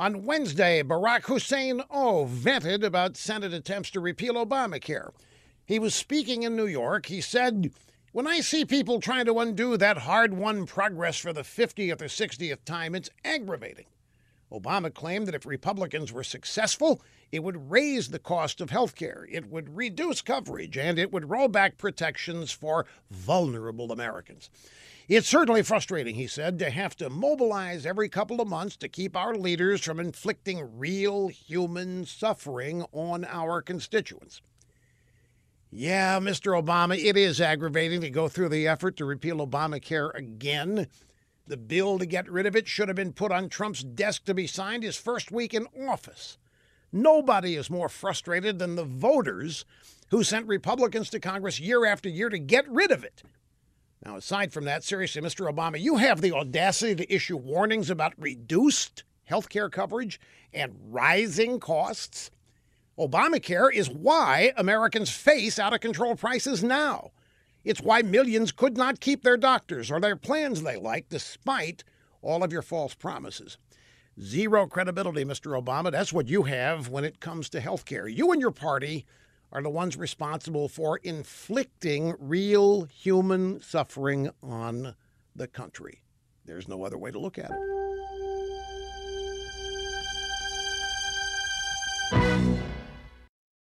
On Wednesday, Barack Hussein O vented about Senate attempts to repeal Obamacare. He was speaking in New York. He said, When I see people trying to undo that hard won progress for the 50th or 60th time, it's aggravating. Obama claimed that if Republicans were successful, it would raise the cost of health care, it would reduce coverage, and it would roll back protections for vulnerable Americans. It's certainly frustrating, he said, to have to mobilize every couple of months to keep our leaders from inflicting real human suffering on our constituents. Yeah, Mr. Obama, it is aggravating to go through the effort to repeal Obamacare again. The bill to get rid of it should have been put on Trump's desk to be signed his first week in office. Nobody is more frustrated than the voters who sent Republicans to Congress year after year to get rid of it. Now, aside from that, seriously, Mr. Obama, you have the audacity to issue warnings about reduced health care coverage and rising costs. Obamacare is why Americans face out of control prices now. It's why millions could not keep their doctors or their plans they like, despite all of your false promises. Zero credibility, Mr. Obama. That's what you have when it comes to health care. You and your party are the ones responsible for inflicting real human suffering on the country. There's no other way to look at it.